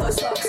我说。